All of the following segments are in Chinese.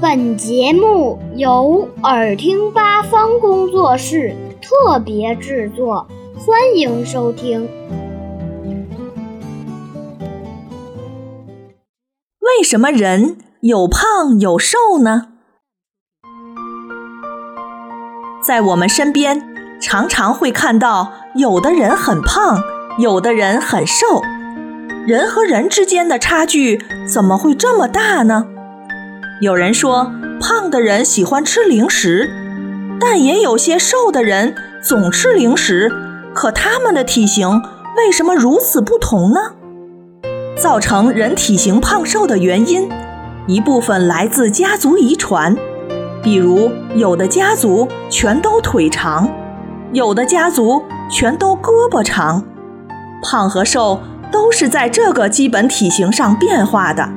本节目由耳听八方工作室特别制作，欢迎收听。为什么人有胖有瘦呢？在我们身边，常常会看到有的人很胖，有的人很瘦。人和人之间的差距怎么会这么大呢？有人说，胖的人喜欢吃零食，但也有些瘦的人总吃零食，可他们的体型为什么如此不同呢？造成人体型胖瘦的原因，一部分来自家族遗传，比如有的家族全都腿长，有的家族全都胳膊长，胖和瘦都是在这个基本体型上变化的。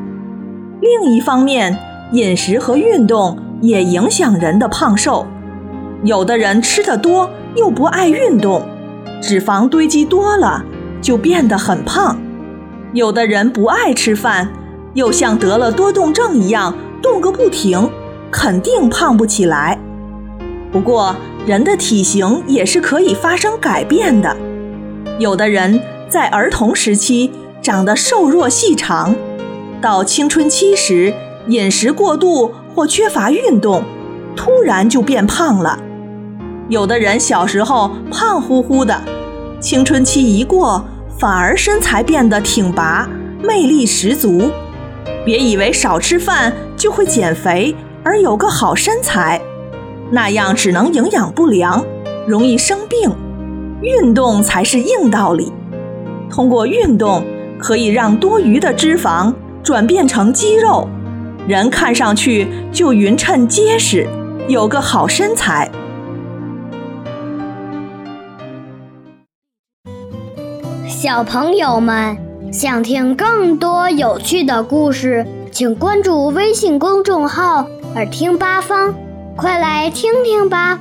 另一方面，饮食和运动也影响人的胖瘦。有的人吃的多又不爱运动，脂肪堆积多了就变得很胖；有的人不爱吃饭，又像得了多动症一样动个不停，肯定胖不起来。不过，人的体型也是可以发生改变的。有的人在儿童时期长得瘦弱细长，到青春期时。饮食过度或缺乏运动，突然就变胖了。有的人小时候胖乎乎的，青春期一过，反而身材变得挺拔，魅力十足。别以为少吃饭就会减肥而有个好身材，那样只能营养不良，容易生病。运动才是硬道理。通过运动，可以让多余的脂肪转变成肌肉。人看上去就匀称结实，有个好身材。小朋友们想听更多有趣的故事，请关注微信公众号“耳听八方”，快来听听吧。